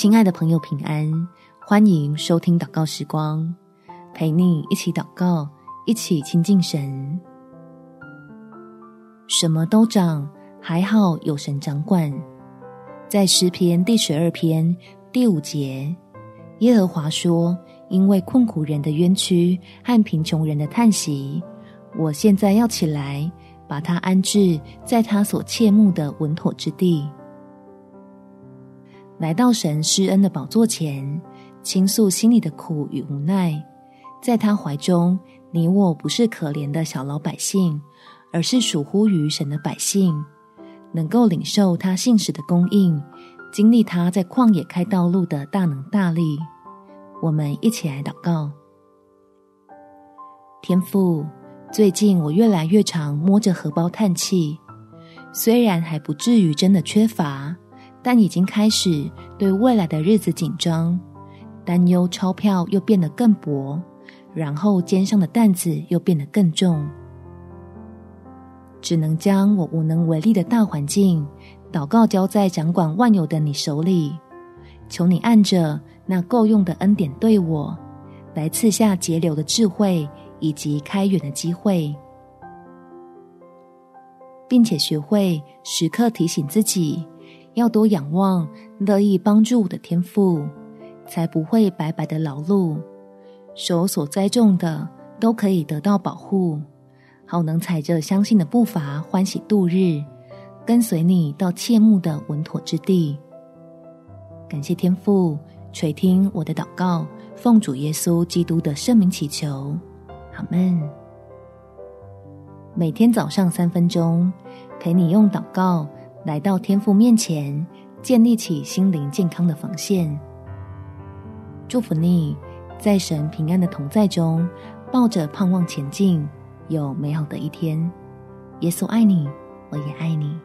亲爱的朋友，平安！欢迎收听祷告时光，陪你一起祷告，一起亲近神。什么都长，还好有神掌管。在诗篇第十二篇第五节，耶和华说：“因为困苦人的冤屈和贫穷人的叹息，我现在要起来，把他安置在他所切慕的稳妥之地。”来到神施恩的宝座前，倾诉心里的苦与无奈。在他怀中，你我不是可怜的小老百姓，而是属乎于神的百姓，能够领受他信使的供应，经历他在旷野开道路的大能大力。我们一起来祷告：天父，最近我越来越常摸着荷包叹气，虽然还不至于真的缺乏。但已经开始对未来的日子紧张，担忧钞票又变得更薄，然后肩上的担子又变得更重，只能将我无能为力的大环境祷告交在掌管万有的你手里，求你按着那够用的恩典对我，来赐下节流的智慧以及开源的机会，并且学会时刻提醒自己。要多仰望，乐意帮助的天父，才不会白白的劳碌。手所栽种的都可以得到保护，好能踩着相信的步伐欢喜度日，跟随你到切慕的稳妥之地。感谢天父垂听我的祷告，奉主耶稣基督的圣名祈求，阿们。每天早上三分钟，陪你用祷告。来到天父面前，建立起心灵健康的防线。祝福你，在神平安的同在中，抱着盼望前进，有美好的一天。耶稣爱你，我也爱你。